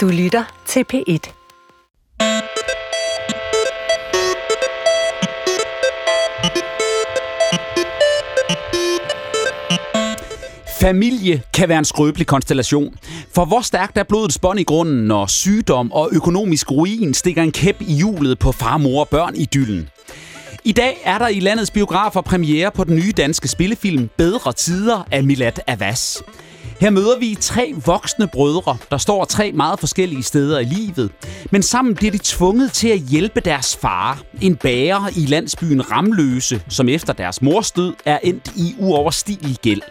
Du lytter til P1. Familie kan være en skrøbelig konstellation. For hvor stærkt er blodets bånd i grunden, når sygdom og økonomisk ruin stikker en kæp i hjulet på far, mor og børn i dylden? I dag er der i landets biografer premiere på den nye danske spillefilm Bedre Tider af Milad Avas. Her møder vi tre voksne brødre, der står tre meget forskellige steder i livet. Men sammen bliver de tvunget til at hjælpe deres far, en bager i landsbyen Ramløse, som efter deres mors død er endt i uoverstigelig gæld.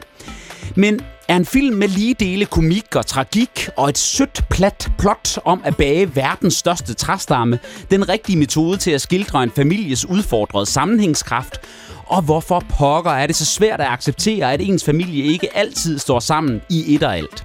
Men er en film med lige dele komik og tragik og et sødt plat plot om at bage verdens største træstamme den rigtige metode til at skildre en families udfordrede sammenhængskraft, og hvorfor pokker er det så svært at acceptere, at ens familie ikke altid står sammen i et og alt?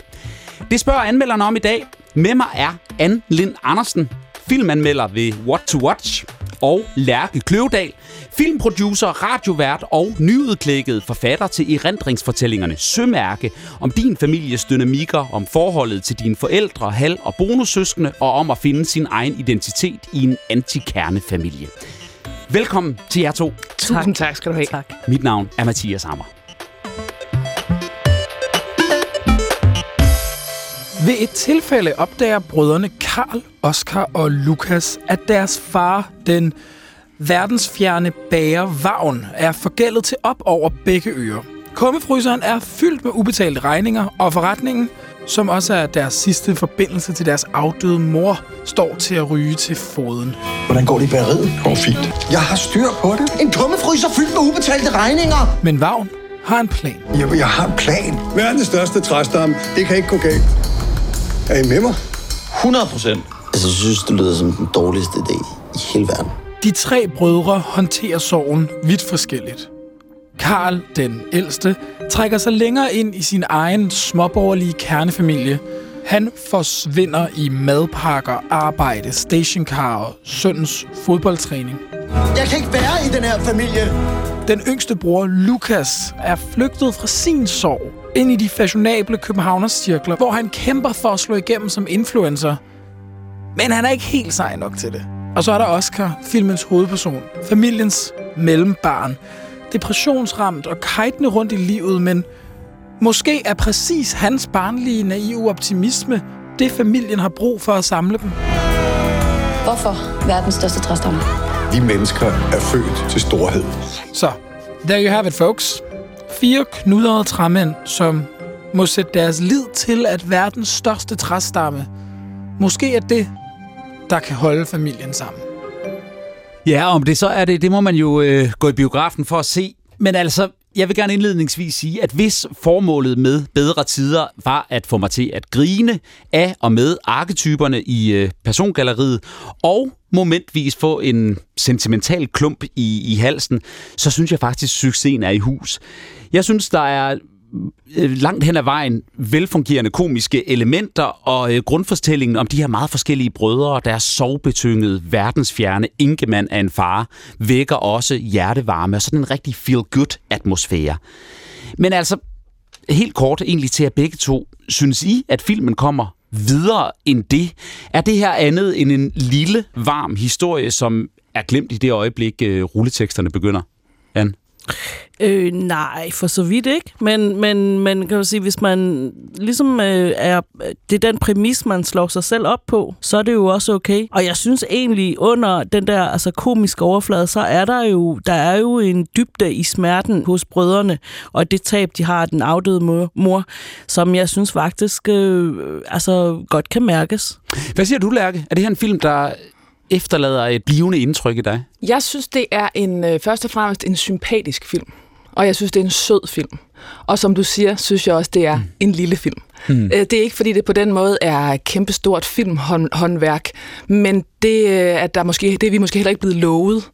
Det spørger anmelderne om i dag. Med mig er Anne Lind Andersen, filmanmelder ved What to Watch, og Lærke Kløvedal, filmproducer, radiovært og nyudklækket forfatter til erindringsfortællingerne Sømærke om din families dynamikker, om forholdet til dine forældre, hal- og bonussøskende og om at finde sin egen identitet i en antikernefamilie. Velkommen til jer to. Tusind tak skal du have. Tak. Mit navn er Mathias Hammer. Ved et tilfælde opdager brødrene Karl, Oscar og Lukas, at deres far, den verdensfjerne bager Vagn, er forgældet til op over begge ører. Kummefryseren er fyldt med ubetalte regninger, og forretningen, som også er deres sidste forbindelse til deres afdøde mor, står til at ryge til foden. Hvordan går det i bageriet? Det går fint. Jeg har styr på det. En kummefryser fyldt med ubetalte regninger. Men Vagn har en plan. Jeg, jeg har en plan. Verdens største træstamme. Det kan ikke gå galt. Er I med mig? 100 procent. Altså, jeg synes, det lyder som den dårligste idé i hele verden. De tre brødre håndterer sorgen vidt forskelligt. Karl, den ældste, trækker sig længere ind i sin egen småborgerlige kernefamilie. Han forsvinder i madpakker, arbejde, stationcar og søndens fodboldtræning. Jeg kan ikke være i den her familie. Den yngste bror, Lukas, er flygtet fra sin sorg ind i de fashionable københavnercirkler, hvor han kæmper for at slå igennem som influencer. Men han er ikke helt sej nok til det. Og så er der Oscar, filmens hovedperson, familiens mellembarn. Depressionsramt og kajtende rundt i livet, men måske er præcis hans barnlige naive optimisme det, familien har brug for at samle dem. Hvorfor verdens største træstamme? Vi mennesker er født til storhed. Så, there you have it, folks. Fire knudrede træmænd, som må sætte deres lid til, at verdens største træstamme måske er det, der kan holde familien sammen. Ja, om det så er det, det må man jo øh, gå i biografen for at se. Men altså, jeg vil gerne indledningsvis sige, at hvis formålet med bedre tider var at få mig til at grine af og med arketyperne i øh, persongalleriet, og momentvis få en sentimental klump i, i halsen, så synes jeg faktisk, at succesen er i hus. Jeg synes, der er Øh, langt hen ad vejen velfungerende komiske elementer, og øh, grundfortællingen om de her meget forskellige brødre og deres sovbetyngede, verdensfjerne enkemand af en far, vækker også hjertevarme og sådan en rigtig feel-good atmosfære. Men altså, helt kort egentlig til at begge to, synes I, at filmen kommer videre end det? Er det her andet end en lille, varm historie, som er glemt i det øjeblik, øh, rulleteksterne begynder? Anne? Øh, nej, for så vidt ikke. Men, men, men kan man sige, hvis man ligesom øh, er, det er den præmis, man slår sig selv op på, så er det jo også okay. Og jeg synes egentlig, under den der altså, komiske overflade, så er der jo, der er jo en dybde i smerten hos brødrene, og det tab, de har af den afdøde mor, som jeg synes faktisk øh, altså, godt kan mærkes. Hvad siger du, Lærke? Er det her en film, der efterlader et blivende indtryk i dig? Jeg synes, det er en øh, først og fremmest en sympatisk film. Og jeg synes, det er en sød film. Og som du siger, synes jeg også, det er mm. en lille film. Mm. Det er ikke, fordi det på den måde er kæmpestort filmhåndværk, men det, at der måske, det er vi måske heller ikke blevet lovet.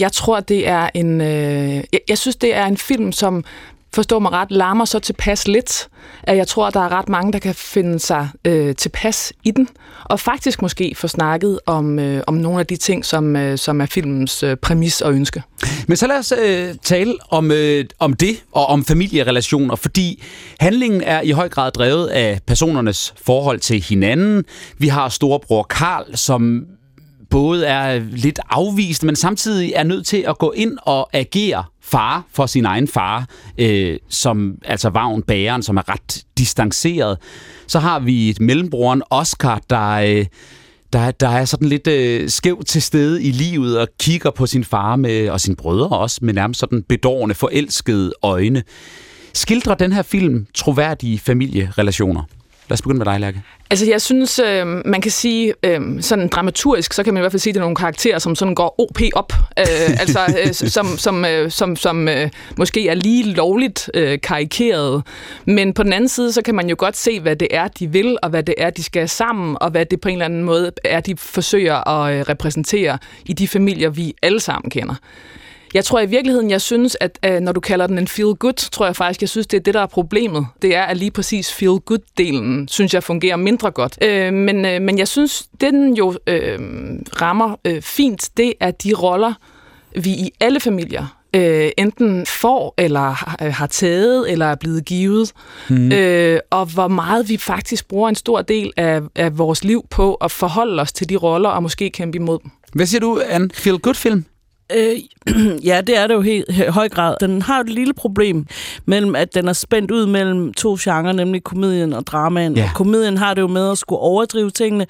Jeg tror, det er en... Jeg synes, det er en film, som forstå mig ret, larmer så tilpas lidt, at jeg tror, at der er ret mange, der kan finde sig øh, tilpas i den, og faktisk måske få snakket om, øh, om nogle af de ting, som, øh, som er filmens øh, præmis og ønske. Men så lad os øh, tale om, øh, om det og om familierelationer, fordi handlingen er i høj grad drevet af personernes forhold til hinanden. Vi har storebror Karl, som både er lidt afvist, men samtidig er nødt til at gå ind og agere far for sin egen far, øh, som altså Vagn Bæren, som er ret distanceret. Så har vi et mellembroren Oscar, der... Øh, der, der er sådan lidt øh, skævt til stede i livet og kigger på sin far med, og sine brødre også med nærmest sådan bedårende, forelskede øjne. Skildrer den her film troværdige familierelationer? Lad os begynde med dig, Lærke. Altså, jeg synes, øh, man kan sige, øh, sådan dramaturgisk, så kan man i hvert fald sige, at det er nogle karakterer, som sådan går OP op. Øh, altså, øh, som, som, øh, som, som øh, måske er lige lovligt øh, karikeret. Men på den anden side, så kan man jo godt se, hvad det er, de vil, og hvad det er, de skal sammen, og hvad det på en eller anden måde er, de forsøger at øh, repræsentere i de familier, vi alle sammen kender. Jeg tror i virkeligheden, jeg synes, at uh, når du kalder den en feel-good, tror jeg faktisk, jeg synes, det er det, der er problemet. Det er, at lige præcis feel-good-delen, synes jeg, fungerer mindre godt. Uh, men, uh, men jeg synes, det den jo uh, rammer uh, fint, det er de roller, vi i alle familier øh, enten får, eller har, har taget, eller er blevet givet, mm. øh, og hvor meget vi faktisk bruger en stor del af, af vores liv på at forholde os til de roller, og måske kæmpe imod dem. Hvad siger du, en feel-good-film? Øh, ja, det er det jo helt høj grad. Den har et lille problem mellem, at den er spændt ud mellem to genrer, nemlig komedien og dramaen. Ja. Og komedien har det jo med at skulle overdrive tingene,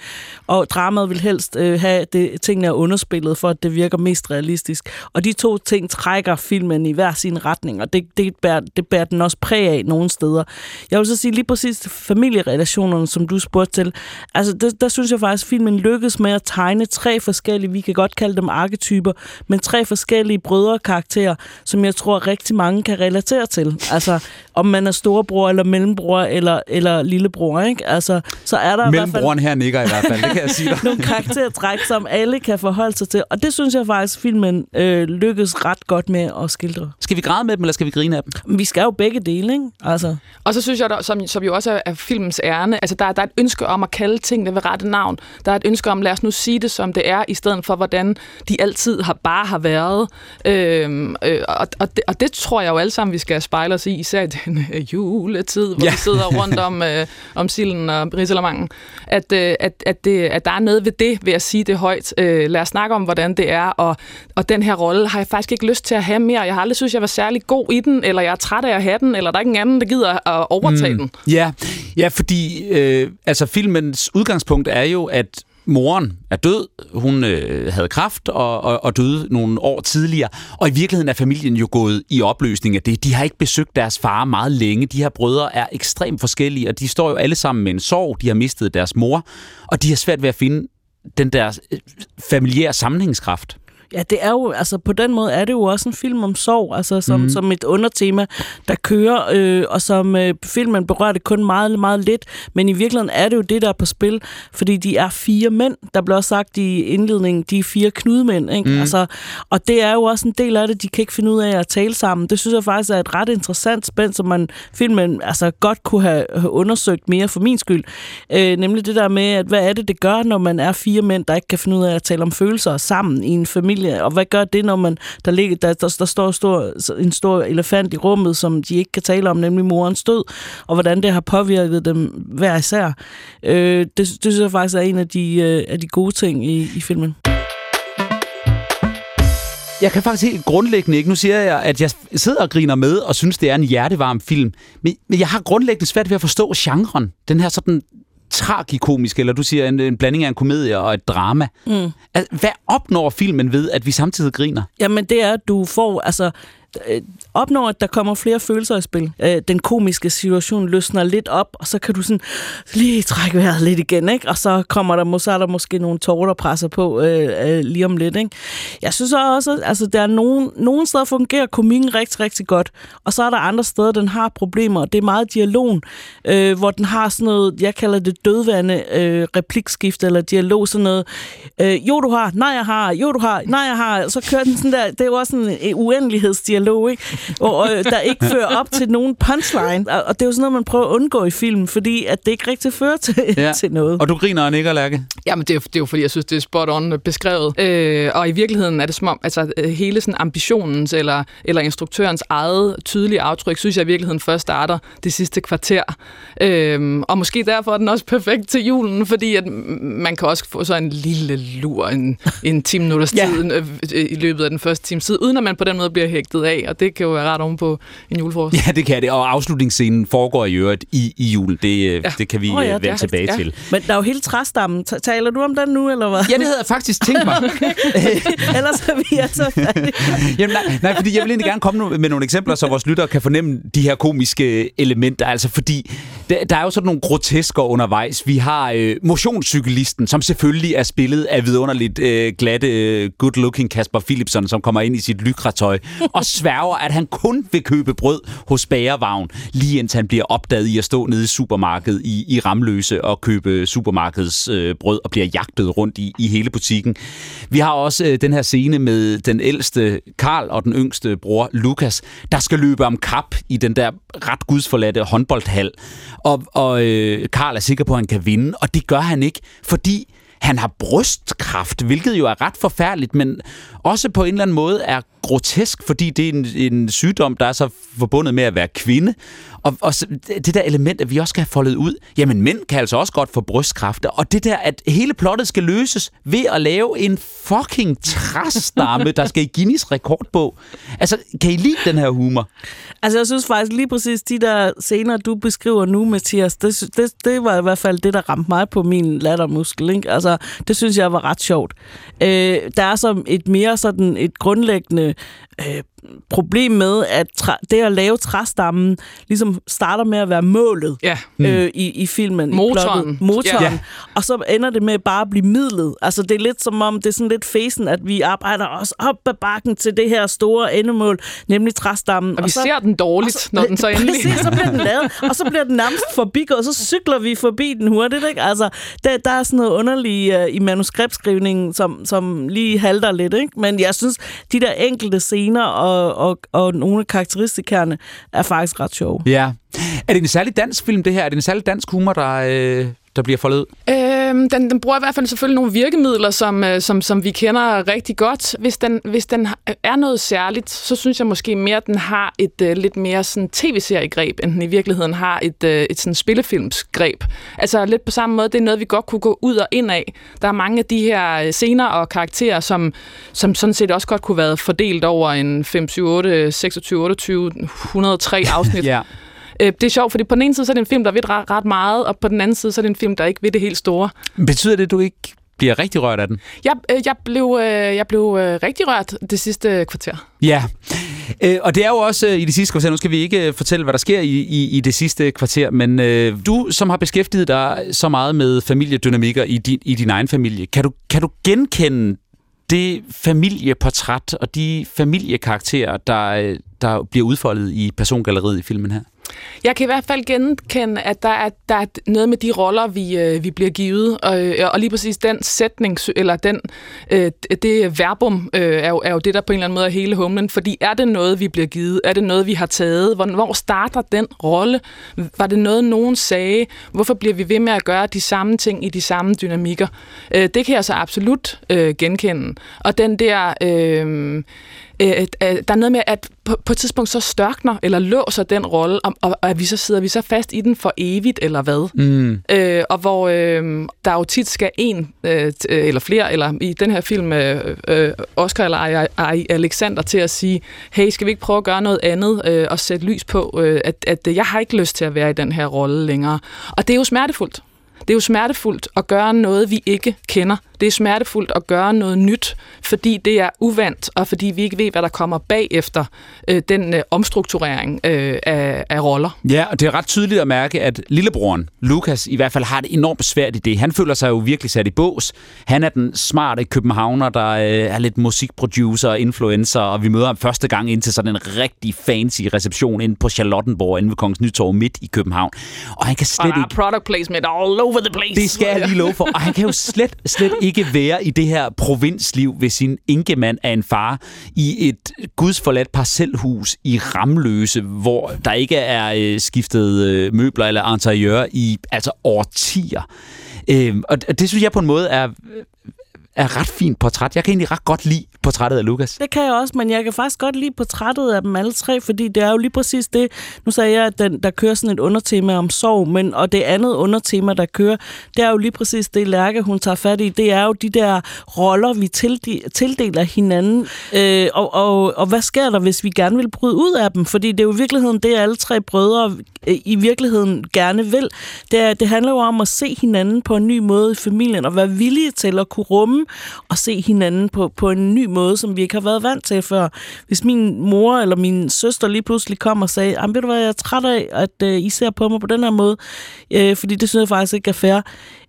og dramaet vil helst øh, have, det tingene er underspillet, for at det virker mest realistisk. Og de to ting trækker filmen i hver sin retning, og det, det, bærer, det bærer den også præg af nogle steder. Jeg vil så sige lige præcis familierelationerne, som du spurgte til. Altså, der, der synes jeg faktisk, at filmen lykkes med at tegne tre forskellige, vi kan godt kalde dem arketyper, men tre forskellige brødrekarakterer, som jeg tror rigtig mange kan relatere til. Altså, om man er storebror eller mellembror eller, eller lillebror, ikke? Altså, så er der Mellembroren her nikker i hvert fald, det kan jeg sige dig. nogle karaktertræk, som alle kan forholde sig til. Og det synes jeg faktisk, filmen øh, lykkes ret godt med at skildre. Skal vi græde med dem, eller skal vi grine af dem? Vi skal jo begge dele, ikke? Altså. Og så synes jeg, der, som, som jo også er, er filmens ærne, altså der, der er et ønske om at kalde tingene ved rette navn. Der er et ønske om, lad os nu sige det, som det er, i stedet for, hvordan de altid har bare har været. Øhm, øh, og, og, det, og det tror jeg jo alle sammen, vi skal spejle os i, især i den øh, juletid, hvor Ja. vi sidder rundt om, øh, om silden og risalamangen. At, øh, at, at, det, at der er noget ved det, ved at sige det højt. Øh, lad os snakke om, hvordan det er, og, og den her rolle har jeg faktisk ikke lyst til at have mere. Jeg har aldrig synes, jeg var særlig god i den, eller jeg er træt af at have den, eller der er ingen anden, der gider at overtage mm. den. Ja, ja fordi øh, altså filmens udgangspunkt er jo, at moren er død, hun øh, havde kræft og, og, og døde nogle år tidligere, og i virkeligheden er familien jo gået i opløsning af det. De har ikke besøgt deres far meget længe. De her brødre er ekstremt forskellige, og de står jo alle sammen med en sorg. De har mistet deres mor, og de har svært ved at finde den der øh, familiære sammenhængskraft. Ja, det er jo, altså på den måde er det jo også en film om sorg, altså som, mm. som et undertema, der kører, øh, og som øh, filmen berører det kun meget, meget lidt, men i virkeligheden er det jo det, der er på spil, fordi de er fire mænd, der blev også sagt i indledningen, de er fire knudmænd, ikke? Mm. Altså, og det er jo også en del af det, de kan ikke finde ud af at tale sammen. Det synes jeg faktisk er et ret interessant spænd, som man filmen altså godt kunne have, have undersøgt mere for min skyld. Øh, nemlig det der med, at hvad er det, det gør, når man er fire mænd, der ikke kan finde ud af at tale om følelser sammen i en familie, og hvad gør det, når man der, ligger, der, der, der står stor, en stor elefant i rummet, som de ikke kan tale om, nemlig morens død, og hvordan det har påvirket dem hver især. Øh, det, det synes jeg faktisk er en af de, øh, af de gode ting i, i filmen. Jeg kan faktisk helt grundlæggende ikke. Nu siger jeg, at jeg sidder og griner med og synes, det er en hjertevarm film. Men, men jeg har grundlæggende svært ved at forstå genren. Den her sådan tragikomiske, eller du siger en, en blanding af en komedie og et drama. Mm. Altså, hvad opnår filmen ved, at vi samtidig griner? Jamen, det er, at du får, altså, øh, opnår, at der kommer flere følelser i spil. Øh, den komiske situation løsner lidt op, og så kan du sådan lige trække vejret lidt igen, ikke? Og så kommer der, så er der måske nogle tårer, der presser på øh, øh, lige om lidt, ikke? Jeg synes også, altså, der er nogen, nogen steder fungerer komikken rigtig, rigtig godt, og så er der andre steder, den har problemer, og det er meget dialogen, øh, hvor den har sådan noget, jeg kalder det dødvande øh, replikskift, eller dialog, sådan noget, øh, jo du har, nej jeg har, jo du har, nej jeg har, så kører den sådan der, det er jo også en uendelighedsdialog, ikke? Og, øh, der ikke fører op til nogen punchline. Og, og det er jo sådan noget, man prøver at undgå i film, fordi at det ikke rigtig fører til, ja. til noget. Og du griner og nikker, Lærke? Jamen, det er, jo, det er jo fordi, jeg synes, det er spot on beskrevet. Øh, og i virkeligheden er det som om, altså øh, hele sådan ambitionens eller, eller instruktørens eget tydelige aftryk, synes jeg i virkeligheden først starter det sidste kvarter. Øh, og måske derfor er den også perfekt til julen, fordi at man kan også få så en lille lur, en, en 10 minutters tid ja. Øh, i løbet af den første time tid, uden at man på den måde bliver hægtet af, og det kan jo være ret oven på en julefrokost. Ja, det kan det, og afslutningsscenen foregår i øvrigt i, i jul. Det, ja. det kan vi oh, ja, vende tilbage ja. til. Men der er jo hele træstammen. Taler du om den nu, eller hvad? Ja, det havde jeg faktisk tænkt mig. Ellers er vi altså Jamen, nej, nej, fordi jeg vil egentlig gerne komme med nogle eksempler, så vores lyttere kan fornemme de her komiske elementer. Altså fordi, der er jo sådan nogle grotesker undervejs. Vi har øh, motionscyklisten, som selvfølgelig er spillet af vidunderligt øh, glatte, øh, good-looking Kasper Philipson, som kommer ind i sit lykratøj og sværger, at han kun vil købe brød hos bagervagn, lige indtil han bliver opdaget i at stå nede i supermarkedet i, i Ramløse og købe supermarkedets øh, brød og bliver jagtet rundt i, i hele butikken. Vi har også øh, den her scene med den ældste Karl og den yngste bror Lukas, der skal løbe om kap i den der ret gudsforladte håndboldhal. Og, og øh, Karl er sikker på, at han kan vinde, og det gør han ikke, fordi han har brystkræft, hvilket jo er ret forfærdeligt, men også på en eller anden måde er grotesk, fordi det er en, en sygdom, der er så forbundet med at være kvinde. Og, og så, det der element, at vi også skal have foldet ud, jamen mænd kan altså også godt få brystkræfter. Og det der, at hele plottet skal løses ved at lave en fucking træstamme, der skal i Guinness rekordbog. Altså, kan I lide den her humor? Altså, jeg synes faktisk lige præcis de der scener, du beskriver nu, Mathias, det, det, det var i hvert fald det, der ramte mig på min lattermuskel. Ikke? Altså, det synes jeg var ret sjovt. Øh, der er som et mere sådan et grundlæggende øh, problem med, at træ, det at lave træstammen ligesom starter med at være målet ja. mm. øh, i, i filmen. Motoren. I motoren. Ja. Og så ender det med bare at blive midlet. Altså det er lidt som om, det er sådan lidt fæsen, at vi arbejder os op ad bakken til det her store endemål, nemlig træstammen. Og, og vi så, ser den dårligt, så, når den så endelig... Præcis, så bliver den lavet, og så bliver den nærmest forbigået, og så cykler vi forbi den hurtigt. Ikke? Altså, der, der er sådan noget underligt uh, i manuskriptskrivningen, som, som lige halter lidt. Ikke? Men jeg synes, de der enkelte scener og, og, og nogle af karakteristikerne er faktisk ret sjove. Ja. Er det en særlig dansk film, det her? Er det en særlig dansk humor, der, øh, der bliver foldet ud? Øhm, den, den bruger i hvert fald selvfølgelig nogle virkemidler, som, øh, som, som vi kender rigtig godt. Hvis den, hvis den er noget særligt, så synes jeg måske mere, at den har et uh, lidt mere sådan tv-seriegreb, end den i virkeligheden har et, uh, et sådan spillefilmsgreb. Altså lidt på samme måde, det er noget, vi godt kunne gå ud og ind af. Der er mange af de her scener og karakterer, som, som sådan set også godt kunne været fordelt over en 5, 7, 8, 26, 28, 103 afsnit. ja. Øh, det er sjovt, fordi på den ene side så er det en film, der ved ret, ret meget, og på den anden side så er det en film, der ikke ved det helt store. Betyder det, at du ikke bliver rigtig rørt af den? Jeg, øh, jeg blev, øh, jeg blev rigtig rørt det sidste kvarter. Ja, og det er jo også i det sidste kvarter, nu skal vi ikke fortælle, hvad der sker i, i, i det sidste kvarter, men øh, du, som har beskæftiget dig så meget med familiedynamikker i din, i din egen familie, kan du, kan du genkende det familieportræt og de familiekarakterer, der, der bliver udfoldet i persongalleriet i filmen her? Jeg kan i hvert fald genkende, at der er, der er noget med de roller, vi, øh, vi bliver givet, og, øh, og lige præcis den sætning, eller den, øh, det verbum, øh, er, jo, er jo det, der på en eller anden måde er hele humlen. Fordi er det noget, vi bliver givet? Er det noget, vi har taget? Hvor, hvor starter den rolle? Var det noget, nogen sagde? Hvorfor bliver vi ved med at gøre de samme ting i de samme dynamikker? Øh, det kan jeg så absolut øh, genkende. Og den der... Øh, øh, øh, der er noget med, at på, på et tidspunkt så størkner eller låser den rolle, og, og, og vi så sidder vi så fast i den for evigt, eller hvad? Mm. Øh, og hvor øh, der jo tit skal en øh, eller flere, eller i den her film øh, øh, Oscar eller Alexander til at sige, hey, skal vi ikke prøve at gøre noget andet øh, og sætte lys på, øh, at, at jeg har ikke lyst til at være i den her rolle længere. Og det er jo smertefuldt. Det er jo smertefuldt at gøre noget, vi ikke kender. Det er smertefuldt at gøre noget nyt, fordi det er uvandt, og fordi vi ikke ved, hvad der kommer bagefter øh, den øh, omstrukturering øh, af, af roller. Ja, og det er ret tydeligt at mærke, at lillebroren, Lukas, i hvert fald har det enormt svært i det. Han føler sig jo virkelig sat i bås. Han er den smarte københavner, der øh, er lidt musikproducer og influencer, og vi møder ham første gang ind til sådan en rigtig fancy reception inde på Charlottenborg, inde ved Kongens Nytorv midt i København. Og han kan slet og ikke... product placement all over the place. Det skal jeg lige love for. Og han kan jo slet, slet ikke ikke være i det her provinsliv ved sin enkemand af en far i et gudsforladt parcelhus i Ramløse, hvor der ikke er øh, skiftet øh, møbler eller interiør i altså årtier. Øh, og det synes jeg på en måde er, øh, er ret fint portræt. Jeg kan egentlig ret godt lide portrættet af Lukas. Det kan jeg også, men jeg kan faktisk godt lide portrættet af dem alle tre, fordi det er jo lige præcis det. Nu sagde jeg, at den, der kører sådan et undertema om sorg, men, og det andet undertema, der kører, det er jo lige præcis det, Lærke, hun tager fat i. Det er jo de der roller, vi tildeler hinanden. Øh, og, og, og hvad sker der, hvis vi gerne vil bryde ud af dem? Fordi det er jo i virkeligheden det, alle tre brødre øh, i virkeligheden gerne vil. Det, er, det handler jo om at se hinanden på en ny måde i familien, og være villige til at kunne rumme og se hinanden på, på en ny måde, som vi ikke har været vant til før. Hvis min mor eller min søster lige pludselig kom og sagde, ved du hvad, jeg er træt af, at øh, I ser på mig på den her måde, øh, fordi det synes jeg faktisk ikke er fair.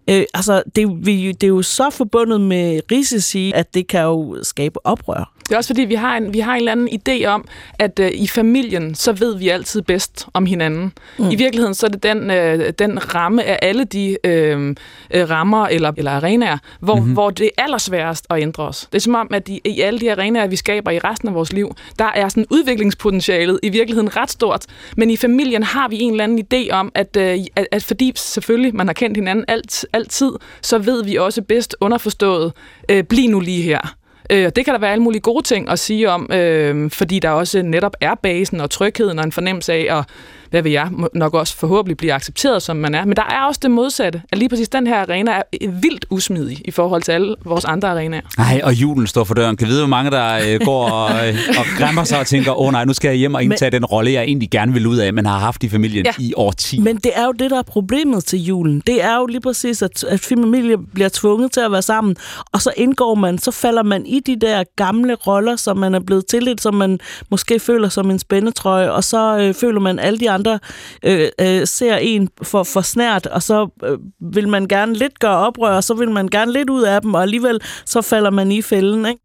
Øh, altså, det, vi, det er jo så forbundet med risici, at det kan jo skabe oprør. Det er også fordi, vi har en, vi har en eller anden idé om, at øh, i familien, så ved vi altid bedst om hinanden. Mm. I virkeligheden, så er det den, øh, den ramme af alle de øh, øh, rammer eller, eller arenaer, hvor, mm-hmm. hvor det er allersværest at ændre os. Det er som om, at i, i alle de arenaer, vi skaber i resten af vores liv, der er sådan udviklingspotentialet i virkeligheden ret stort. Men i familien har vi en eller anden idé om, at, øh, at, at fordi selvfølgelig man har kendt hinanden alt, altid, så ved vi også bedst underforstået, øh, bliv nu lige her. Øh, det kan der være alle mulige gode ting at sige om, øh, fordi der også netop er basen og trygheden og en fornemmelse af at hvad vil jeg, nok også forhåbentlig blive accepteret, som man er. Men der er også det modsatte, at lige præcis den her arena er vildt usmidig i forhold til alle vores andre arenaer. Nej, og julen står for døren. Kan vide, hvor mange der øh, går og, øh, og græmmer sig og tænker, åh oh, nej, nu skal jeg hjem og indtage men, den rolle, jeg egentlig gerne vil ud af, men har haft i familien ja. i årti. Men det er jo det, der er problemet til julen. Det er jo lige præcis, at, at familie bliver tvunget til at være sammen, og så indgår man, så falder man i de der gamle roller, som man er blevet tildelt, som man måske føler som en spændetrøje, og så øh, føler man alle de andre øh, øh, ser en for, for snært, og så øh, vil man gerne lidt gøre oprør, og så vil man gerne lidt ud af dem, og alligevel så falder man i fælden, ikke?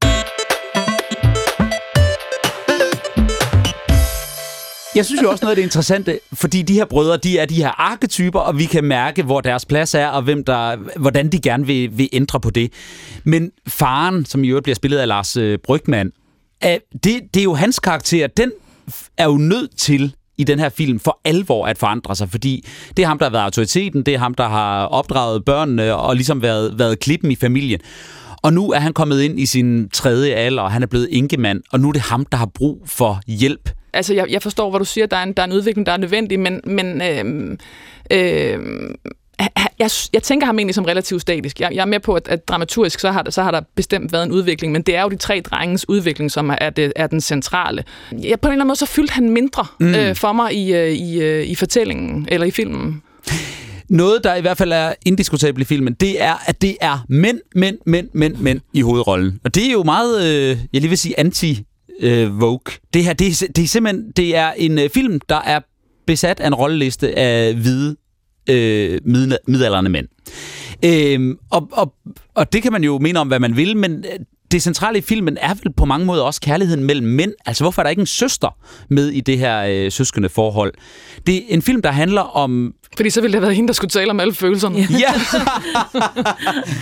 Jeg synes jo også noget af det interessante, fordi de her brødre, de er de her arketyper, og vi kan mærke, hvor deres plads er, og hvem der, hvordan de gerne vil, vil ændre på det. Men faren, som i øvrigt bliver spillet af Lars øh, Brygman, er, det, det er jo hans karakter, den er jo nødt til i den her film for alvor at forandre sig, fordi det er ham, der har været autoriteten, det er ham, der har opdraget børnene og ligesom været, været klippen i familien. Og nu er han kommet ind i sin tredje alder, og han er blevet enkemand, og nu er det ham, der har brug for hjælp. Altså, jeg, jeg forstår, hvad du siger, der er en, der er en udvikling, der er nødvendig, men, men øh, øh, jeg, jeg tænker ham egentlig som relativt statisk. Jeg, jeg er med på, at, at dramaturgisk, så har, der, så har der bestemt været en udvikling, men det er jo de tre drenges udvikling, som er, det, er den centrale. Jeg, på en eller anden måde, så fyldte han mindre mm. øh, for mig i, øh, i, øh, i fortællingen, eller i filmen. Noget, der i hvert fald er indiskutabelt i filmen, det er, at det er mænd, mænd, mænd, mænd, mænd i hovedrollen. Og det er jo meget, øh, jeg lige vil sige, anti øh, Vogue. Det her, det er, det er simpelthen det er en øh, film, der er besat af en rolleliste af hvide øh, midalderne mænd. Øh, og, og, og det kan man jo mene om, hvad man vil, men øh, det centrale i filmen er vel på mange måder også kærligheden mellem mænd. Altså, hvorfor er der ikke en søster med i det her øh, søskende forhold? Det er en film, der handler om fordi så ville det have været hende, der skulle tale om alle følelserne. Ja.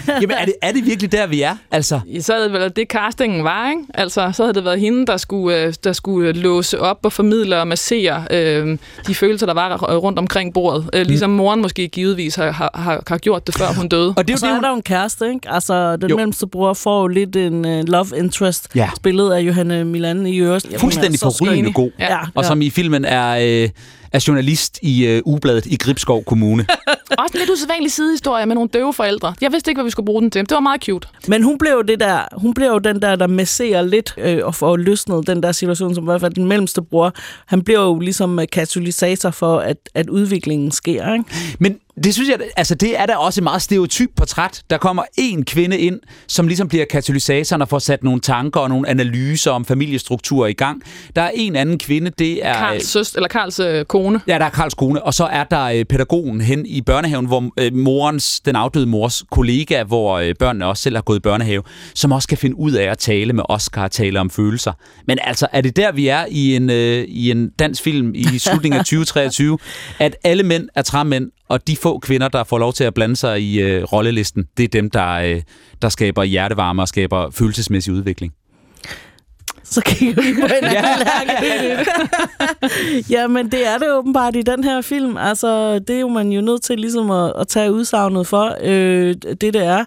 Jamen, er det, er det virkelig der, vi er? Altså. Så havde det været det, castingen var, ikke? Altså, så havde det været hende, der skulle, øh, der skulle låse op og formidle og massere øh, de følelser, der var rundt omkring bordet. Øh, ligesom mm. moren måske givetvis har, har, har gjort det, før hun døde. Og, det er og så det, er der jo en kæreste, ikke? Altså, den jo. mellemste bror får jo lidt en uh, love interest, ja. spillet af Johanne Milan i Øres. Fuldstændig forrygende god. Ja. Og som i filmen er... Øh, er journalist i øh, Ugebladet i Gribskov Kommune. Også en lidt usædvanlig sidehistorie med nogle døve forældre. Jeg vidste ikke, hvad vi skulle bruge den til. Det var meget cute. Men hun blev det der, hun blev den der, der messerer lidt øh, og får løsnet den der situation, som i hvert fald den mellemste bror. Han blev jo ligesom katalysator for, at, at udviklingen sker. Ikke? Men det synes jeg, altså det er da også et meget stereotyp portræt. Der kommer en kvinde ind, som ligesom bliver katalysatoren og får sat nogle tanker og nogle analyser om familiestrukturer i gang. Der er en anden kvinde, det er... Karls søst, eller Karls øh, kone. Ja, der er Karls kone. Og så er der øh, pædagogen hen i børnehaven, hvor øh, morens, den afdøde mors kollega, hvor øh, børnene også selv har gået i børnehave, som også kan finde ud af at tale med Oscar og tale om følelser. Men altså, er det der, vi er i en, øh, i en dansk film i slutningen af 2023, at alle mænd er træmænd, og de få kvinder, der får lov til at blande sig i øh, rollelisten, det er dem, der, øh, der skaber hjertevarme og skaber følelsesmæssig udvikling. Så kigger vi på en ja. ja, men det er det åbenbart i den her film. Altså, det er jo man jo nødt til ligesom at, at tage udsagnet for, øh, det det er.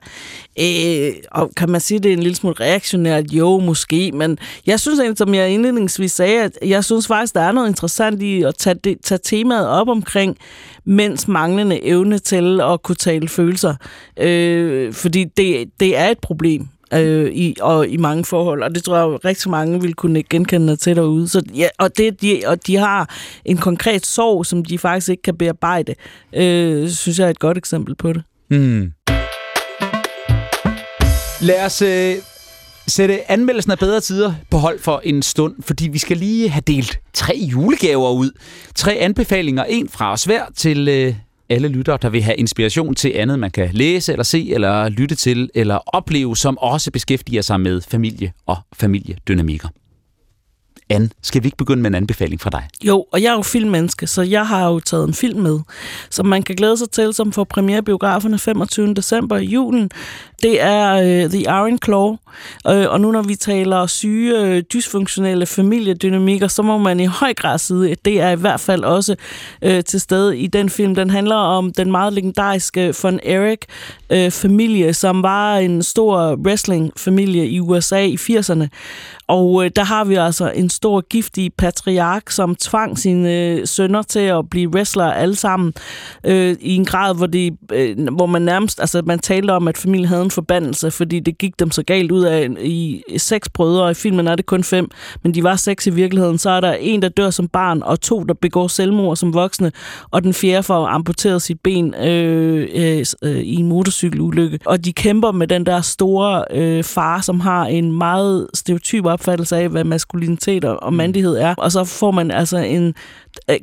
Øh, og kan man sige, det er en lille smule reaktionært? Jo, måske, men jeg synes egentlig, som jeg indledningsvis sagde, at jeg synes faktisk, der er noget interessant i at tage, det, tage temaet op omkring mænds manglende evne til at kunne tale følelser. Øh, fordi det, det er et problem øh, i, og i mange forhold, og det tror jeg jo rigtig mange vil kunne genkende til derude. Så, ja, og, det, de, og de har en konkret sorg, som de faktisk ikke kan bearbejde, øh, synes jeg er et godt eksempel på det. Mm. Lad os øh, sætte anmeldelsen af bedre tider på hold for en stund, fordi vi skal lige have delt tre julegaver ud. Tre anbefalinger, en fra os hver til øh, alle lyttere, der vil have inspiration til andet, man kan læse eller se eller lytte til eller opleve, som også beskæftiger sig med familie og familiedynamikker an. skal vi ikke begynde med en anbefaling fra dig? Jo, og jeg er jo filmmenneske, så jeg har jo taget en film med, som man kan glæde sig til, som får premiere biograferne 25. december i julen. Det er uh, The Iron Claw, uh, og nu når vi taler syge, uh, dysfunktionelle familiedynamikker, så må man i høj grad sige, at det er i hvert fald også uh, til stede i den film. Den handler om den meget legendariske von Erich-familie, som var en stor wrestling-familie i USA i 80'erne, og øh, der har vi altså en stor giftig patriark, som tvang sine øh, sønner til at blive wrestlere alle sammen øh, i en grad, hvor, de, øh, hvor man nærmest, altså man talte om, at familien havde en forbandelse, fordi det gik dem så galt ud af i seks brødre, og i filmen er det kun fem, men de var seks i virkeligheden. Så er der en, der dør som barn, og to, der begår selvmord som voksne, og den fjerde får amputeret sit ben øh, øh, øh, i en motorcykelulykke. Og de kæmper med den der store øh, far, som har en meget stereotyp opfattelse af, hvad maskulinitet og mandighed er. Og så får man altså en uh,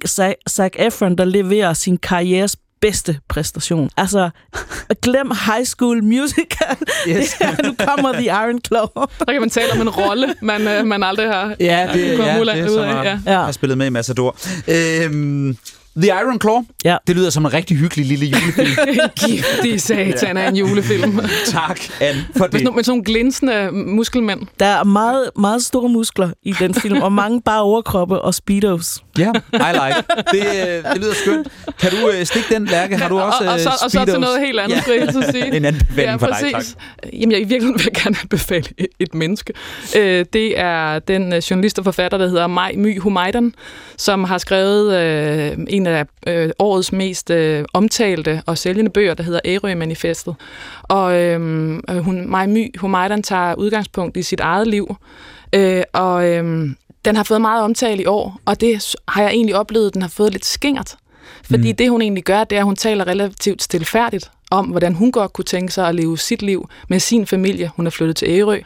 Zac Efron, der leverer sin karrieres bedste præstation. Altså, glem High School Musical. Yes. nu kommer The Iron Claw. Der kan man tale om en rolle, man, øh, man aldrig har Ja, det, ja, det er som at ja. ja. har spillet med i Massador. Øhm, The Iron Claw. Ja. Det lyder som en rigtig hyggelig lille julefilm. Giftig satan af en julefilm. tak, Anne, for det. Med sådan, nogle glinsende muskelmænd. Der er meget, meget store muskler i den film, og mange bare overkroppe og speedos. Ja, yeah, I like. Det, øh, det lyder skønt. Kan du uh, stikke den, Lærke? Har du også og, og, så, speedos? og så til noget helt andet, ja. skulle jeg så sige. en anbefaling ja, for dig, tak. Jamen, jeg i virkeligheden vil gerne anbefale et, et menneske. Uh, det er den uh, journalist og forfatter, der hedder Maj My Humaydan, som har skrevet uh, en af uh, årets mest uh, omtalte og sælgende bøger, der hedder Ærø-manifestet. Og uh, hun, Maj My Humaydan tager udgangspunkt i sit eget liv. Uh, og uh, den har fået meget omtale i år, og det har jeg egentlig oplevet, at den har fået lidt skingert. Fordi mm. det, hun egentlig gør, det er, at hun taler relativt stilfærdigt om, hvordan hun godt kunne tænke sig at leve sit liv med sin familie. Hun er flyttet til Ærø.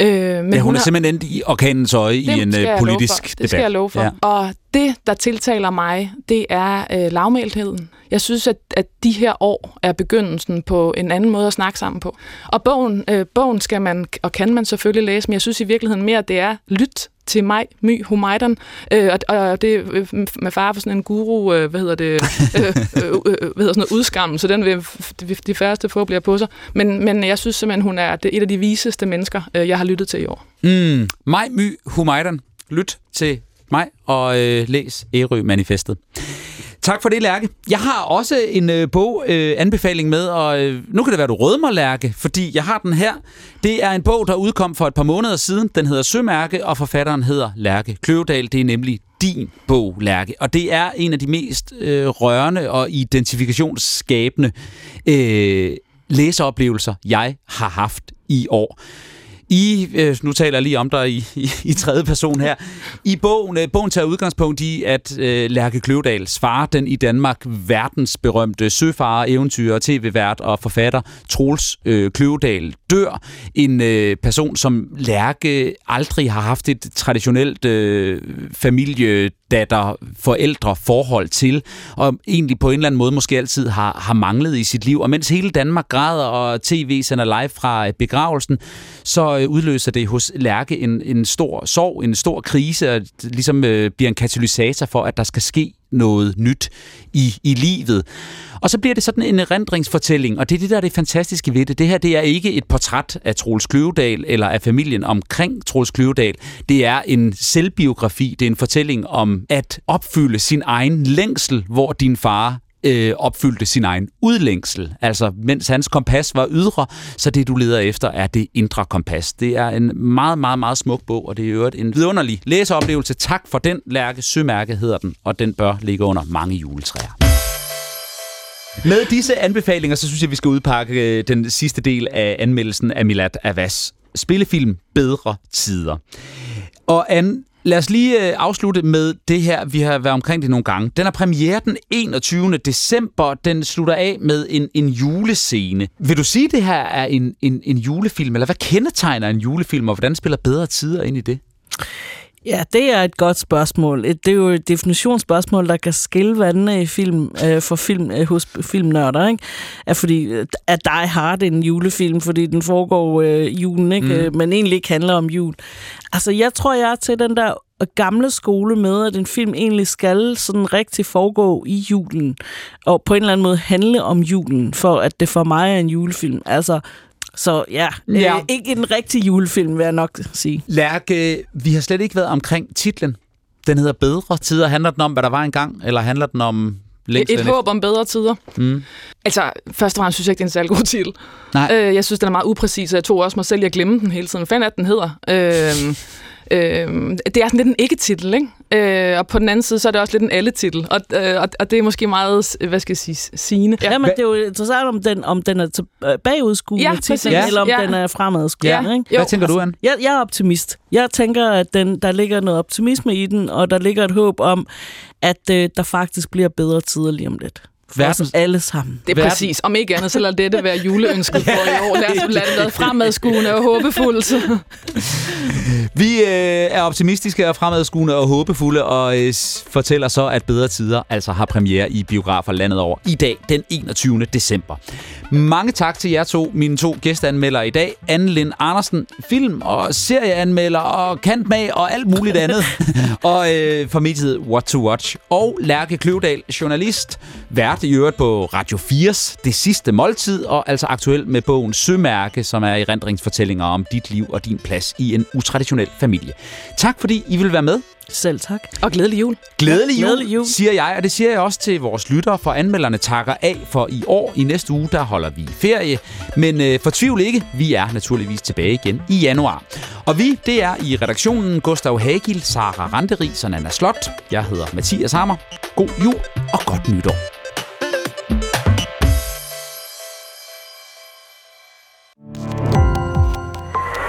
Øh, men ja, hun, hun er har... simpelthen endt i orkanens øje i en uh, politisk debat. Det skal jeg love for. Ja. Og det, der tiltaler mig, det er øh, lavmæltheden. Jeg synes, at, at de her år er begyndelsen på en anden måde at snakke sammen på. Og bogen, øh, bogen skal man, og kan man selvfølgelig læse, men jeg synes i virkeligheden mere, at det er lyt til mig, My Humaydan, øh, og, og det øh, med far for sådan en guru, øh, hvad hedder det, øh, øh, øh, øh hvad hedder sådan noget udskam, så den vil de, færreste få bliver på sig. Men, men jeg synes simpelthen, hun er et af de viseste mennesker, øh, jeg har lyttet til i år. Mm. Mig, My Humaydan. Lyt til mig og øh, læs Ærø-manifestet. Tak for det, Lærke. Jeg har også en øh, bog øh, anbefaling med, og øh, nu kan det være, du rødmer, Lærke, fordi jeg har den her. Det er en bog, der udkom for et par måneder siden. Den hedder Sømærke, og forfatteren hedder Lærke Kløvedal. Det er nemlig din bog, Lærke. Og det er en af de mest øh, rørende og identifikationsskabende øh, læseoplevelser, jeg har haft i år. I, øh, nu taler jeg lige om dig i, i, i tredje person her, i bogen, øh, bogen tager udgangspunkt i, at øh, Lærke Kløvedals far, den i Danmark verdensberømte søfarer, eventyrer, tv-vært og forfatter, Troels øh, Kløvedal, dør. En øh, person, som Lærke aldrig har haft et traditionelt øh, familie datter, forældre forhold til, og egentlig på en eller anden måde måske altid har, har manglet i sit liv. Og mens hele Danmark græder, og tv sender live fra øh, begravelsen, så øh, udløser det hos Lærke en, en stor sorg, en stor krise, og ligesom øh, bliver en katalysator for, at der skal ske noget nyt i, i livet. Og så bliver det sådan en erindringsfortælling, og det er det, der er det fantastiske ved det. Det her det er ikke et portræt af Troels Kløvedal eller af familien omkring Troels Kløvedal. Det er en selvbiografi, det er en fortælling om at opfylde sin egen længsel, hvor din far øh, opfyldte sin egen udlængsel. Altså, mens hans kompas var ydre, så det, du leder efter, er det indre kompas. Det er en meget, meget, meget smuk bog, og det er jo en vidunderlig læseoplevelse. Tak for den, Lærke Sømærke hedder den, og den bør ligge under mange juletræer. Med disse anbefalinger, så synes jeg, vi skal udpakke øh, den sidste del af anmeldelsen af Milad Avas spillefilm Bedre Tider. Og Anne, Lad os lige øh, afslutte med det her, vi har været omkring det nogle gange. Den er premiere den 21. december. Den slutter af med en, en julescene. Vil du sige, at det her er en, en, en julefilm, eller hvad kendetegner en julefilm, og hvordan spiller bedre tider ind i det? Ja, det er et godt spørgsmål. Det er jo et definitionsspørgsmål, der kan skille vandene i film, øh, for film øh, hos filmnørder. Ikke? Er fordi, øh, er Die Hard en julefilm, fordi den foregår øh, julen, ikke? Mm. Øh, men egentlig ikke handler om jul. Altså, jeg tror, jeg er til den der gamle skole med, at en film egentlig skal sådan rigtig foregå i julen, og på en eller anden måde handle om julen, for at det for mig er en julefilm. Altså, så ja, ja. Øh, ikke en rigtig julefilm, vil jeg nok sige. Lærke, vi har slet ikke været omkring titlen. Den hedder Bedre Tider. Handler den om, hvad der var engang, eller handler den om et håb om bedre tider. Mm. Altså, først og fremmest synes jeg ikke, det er en særlig god titel. Nej. Øh, jeg synes, den er meget upræcis, og jeg tog også mig selv i at glemme den hele tiden. Hvad fanden er den hedder? Øh, Øh, det er sådan lidt en ikke-titel, ikke? Øh, og på den anden side, så er det også lidt en alle-titel. Og, øh, og, og det er måske meget, hvad skal jeg sige, sigende. Ja, men det er jo interessant, om den, om den er øh, bagudskuende ja, titlen, ja. eller om ja. den er fremadskuende. Ja. Ikke? Hvad tænker du, Anne? Jeg, jeg er optimist. Jeg tænker, at den, der ligger noget optimisme i den, og der ligger et håb om, at øh, der faktisk bliver bedre tider lige om lidt. Verdens... os alle sammen. Det er Verden... præcis. Om ikke andet, så lader dette være juleønsket for i år. Lad os lade det være fremadskuende og håbefulde. Vi øh, er optimistiske og fremadskuende og håbefulde, og øh, fortæller så, at Bedre Tider altså har premiere i biografer landet over i dag, den 21. december. Mange tak til jer to, mine to gæsteanmeldere i dag. Anne Lind Andersen, film- og serieanmelder og kantmag og alt muligt andet. og øh, for mediet What to Watch. Og Lærke Kløvedal, journalist, vært i øvrigt på Radio 4's Det Sidste Måltid, og altså aktuel med bogen Sømærke, som er erindringsfortællinger om dit liv og din plads i en utraditionel familie. Tak fordi I vil være med. Selv tak. Og glædelig jul. Glædelig jul, glædelig jul, siger jeg, og det siger jeg også til vores lyttere, for anmelderne takker af for i år. I næste uge, der holder vi ferie. Men øh, fortvivl ikke, vi er naturligvis tilbage igen i januar. Og vi, det er i redaktionen Gustav Hagil, Sara Randeris og Nana Slot. Jeg hedder Mathias Hammer. God jul og godt nytår.